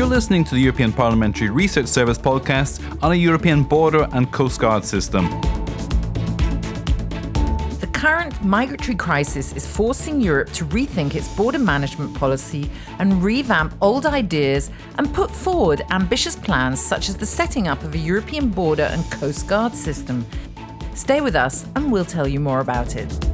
You're listening to the European Parliamentary Research Service podcast on a European border and coast guard system. The current migratory crisis is forcing Europe to rethink its border management policy and revamp old ideas and put forward ambitious plans such as the setting up of a European border and coast guard system. Stay with us and we'll tell you more about it.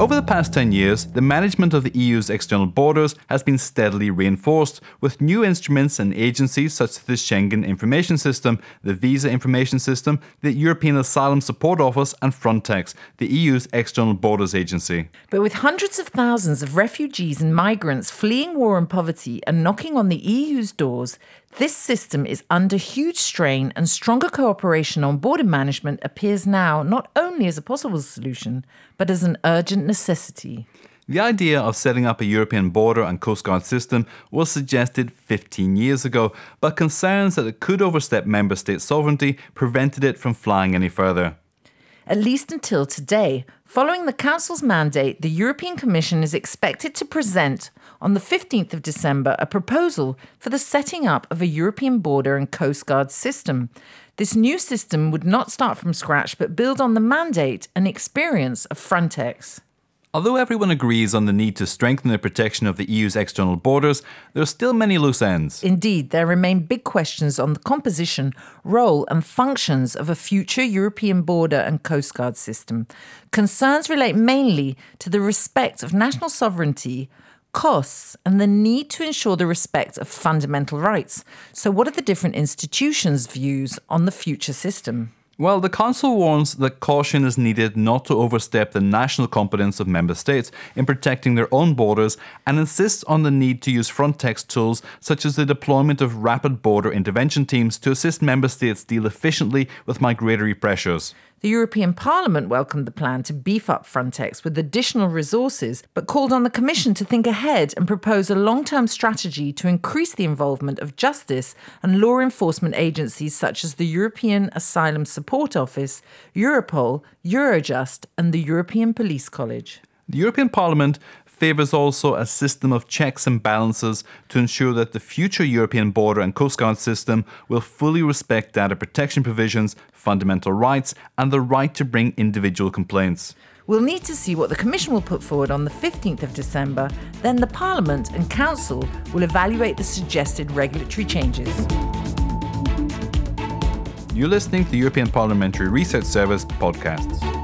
Over the past 10 years, the management of the EU's external borders has been steadily reinforced with new instruments and agencies such as the Schengen Information System, the Visa Information System, the European Asylum Support Office, and Frontex, the EU's external borders agency. But with hundreds of thousands of refugees and migrants fleeing war and poverty and knocking on the EU's doors, this system is under huge strain, and stronger cooperation on border management appears now not only as a possible solution, but as an urgent necessity. The idea of setting up a European border and coast guard system was suggested 15 years ago, but concerns that it could overstep member state sovereignty prevented it from flying any further. At least until today, following the Council's mandate, the European Commission is expected to present on the 15th of December a proposal for the setting up of a European border and coast guard system. This new system would not start from scratch but build on the mandate and experience of Frontex. Although everyone agrees on the need to strengthen the protection of the EU's external borders, there are still many loose ends. Indeed, there remain big questions on the composition, role, and functions of a future European border and coast guard system. Concerns relate mainly to the respect of national sovereignty, costs, and the need to ensure the respect of fundamental rights. So, what are the different institutions' views on the future system? Well, the Council warns that caution is needed not to overstep the national competence of member states in protecting their own borders and insists on the need to use Frontex tools such as the deployment of rapid border intervention teams to assist member states deal efficiently with migratory pressures. The European Parliament welcomed the plan to beef up Frontex with additional resources, but called on the Commission to think ahead and propose a long term strategy to increase the involvement of justice and law enforcement agencies such as the European Asylum Support Office, Europol, Eurojust, and the European Police College. The European Parliament favours also a system of checks and balances to ensure that the future European border and coast guard system will fully respect data protection provisions, fundamental rights, and the right to bring individual complaints. We'll need to see what the Commission will put forward on the 15th of December. Then the Parliament and Council will evaluate the suggested regulatory changes. You're listening to the European Parliamentary Research Service podcasts.